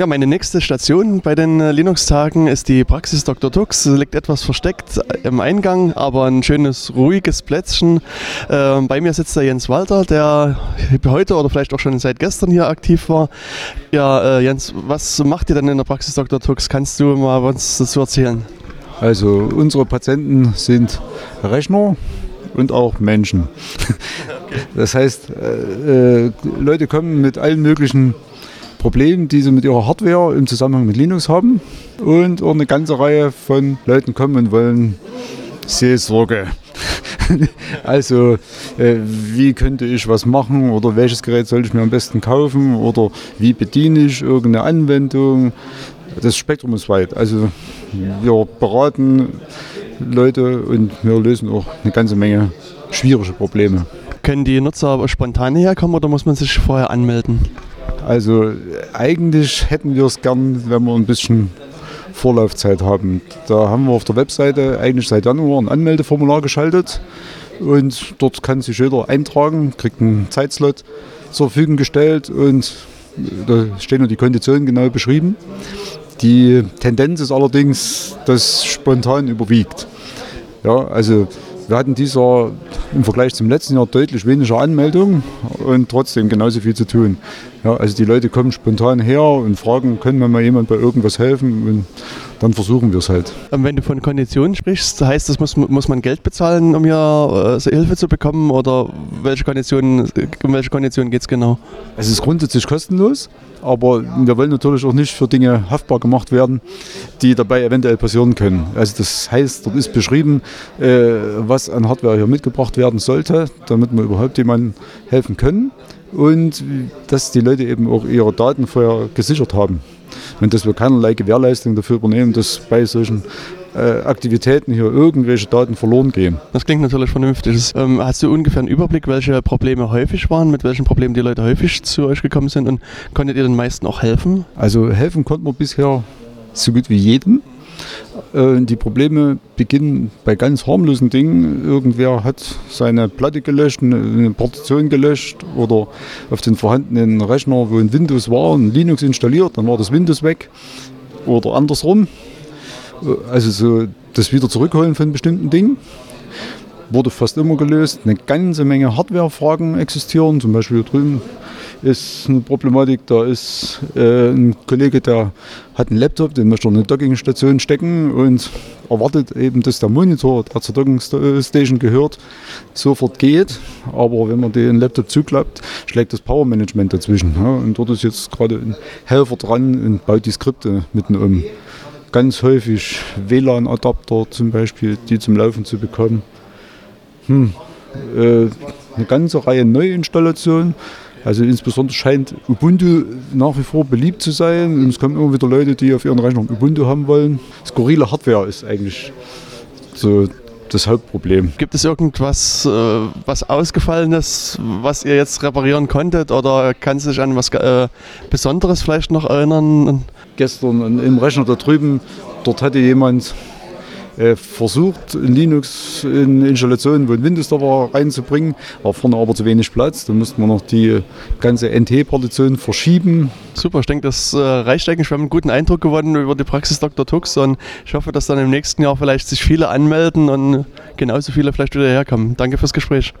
Ja, meine nächste Station bei den äh, Linux-Tagen ist die Praxis Dr. Tux. Sie liegt etwas versteckt im Eingang, aber ein schönes, ruhiges Plätzchen. Ähm, bei mir sitzt der Jens Walter, der heute oder vielleicht auch schon seit gestern hier aktiv war. Ja, äh, Jens, was macht ihr denn in der Praxis Dr. Tux? Kannst du mal was dazu erzählen? Also unsere Patienten sind Rechner und auch Menschen. Das heißt, äh, äh, Leute kommen mit allen möglichen Problemen, die sie mit ihrer Hardware im Zusammenhang mit Linux haben. Und auch eine ganze Reihe von Leuten kommen und wollen Seelsorge. also, äh, wie könnte ich was machen oder welches Gerät sollte ich mir am besten kaufen oder wie bediene ich irgendeine Anwendung. Das Spektrum ist weit. Also, wir beraten Leute und wir lösen auch eine ganze Menge schwierige Probleme. Können die Nutzer spontan herkommen oder muss man sich vorher anmelden? Also eigentlich hätten wir es gern, wenn wir ein bisschen Vorlaufzeit haben. Da haben wir auf der Webseite eigentlich seit Januar ein Anmeldeformular geschaltet und dort kann sich jeder eintragen, kriegt einen Zeitslot zur Verfügung gestellt und da stehen die Konditionen genau beschrieben. Die Tendenz ist allerdings, dass spontan überwiegt. Ja, also wir hatten dieses Jahr im Vergleich zum letzten Jahr deutlich weniger Anmeldungen und trotzdem genauso viel zu tun. Ja, also die Leute kommen spontan her und fragen, können wir mal jemand bei irgendwas helfen und dann versuchen wir es halt. Ähm, wenn du von Konditionen sprichst, heißt das, muss, muss man Geld bezahlen, um hier äh, Hilfe zu bekommen oder welche Konditionen, um welche Konditionen geht es genau? Es ist grundsätzlich kostenlos, aber wir wollen natürlich auch nicht für Dinge haftbar gemacht werden, die dabei eventuell passieren können. Also das heißt, dort ist beschrieben, äh, was an Hardware hier mitgebracht werden sollte, damit wir überhaupt jemandem helfen können und dass die Leute eben auch ihre Daten vorher gesichert haben. Und dass wir keinerlei Gewährleistung dafür übernehmen, dass bei solchen äh, Aktivitäten hier irgendwelche Daten verloren gehen. Das klingt natürlich vernünftig. Ähm, hast du ungefähr einen Überblick, welche Probleme häufig waren, mit welchen Problemen die Leute häufig zu euch gekommen sind und konntet ihr den meisten auch helfen? Also helfen konnten wir bisher so gut wie jedem. Äh, die Probleme beginnen bei ganz harmlosen Dingen. Irgendwer hat seine Platte gelöscht, eine Partition gelöscht oder auf den vorhandenen Rechner, wo ein Windows war, ein Linux installiert, dann war das Windows weg oder andersrum. Äh, also so das wieder zurückholen von bestimmten Dingen wurde fast immer gelöst. Eine ganze Menge Hardware-Fragen existieren, zum Beispiel hier drüben ist eine Problematik. Da ist äh, ein Kollege, der hat einen Laptop, den möchte er in eine Dockingstation stecken und erwartet eben, dass der Monitor, der zur Dockingstation gehört, sofort geht. Aber wenn man den Laptop zuklappt, schlägt das Power-Management dazwischen. Ja, und dort ist jetzt gerade ein Helfer dran und baut die Skripte mitten um. Ganz häufig WLAN-Adapter zum Beispiel, die zum Laufen zu bekommen. Hm, äh, eine ganze Reihe Neuinstallationen. Also insbesondere scheint Ubuntu nach wie vor beliebt zu sein. Und es kommen immer wieder Leute, die auf ihren Rechnern Ubuntu haben wollen. Skurrile Hardware ist eigentlich so das Hauptproblem. Gibt es irgendwas, äh, was ausgefallen ist, was ihr jetzt reparieren konntet? Oder kann sich an was äh, Besonderes vielleicht noch erinnern? Gestern im Rechner da drüben, dort hatte jemand äh, versucht, Linux in Installationen, wo ein Windows da war, reinzubringen. War vorne aber zu wenig Platz. Da mussten wir noch die ganze NT-Partition verschieben. Super, ich denke, das äh, reicht eigentlich. Wir haben einen guten Eindruck gewonnen über die Praxis Dr. Tux und ich hoffe, dass dann im nächsten Jahr vielleicht sich viele anmelden und genauso viele vielleicht wieder herkommen. Danke fürs Gespräch.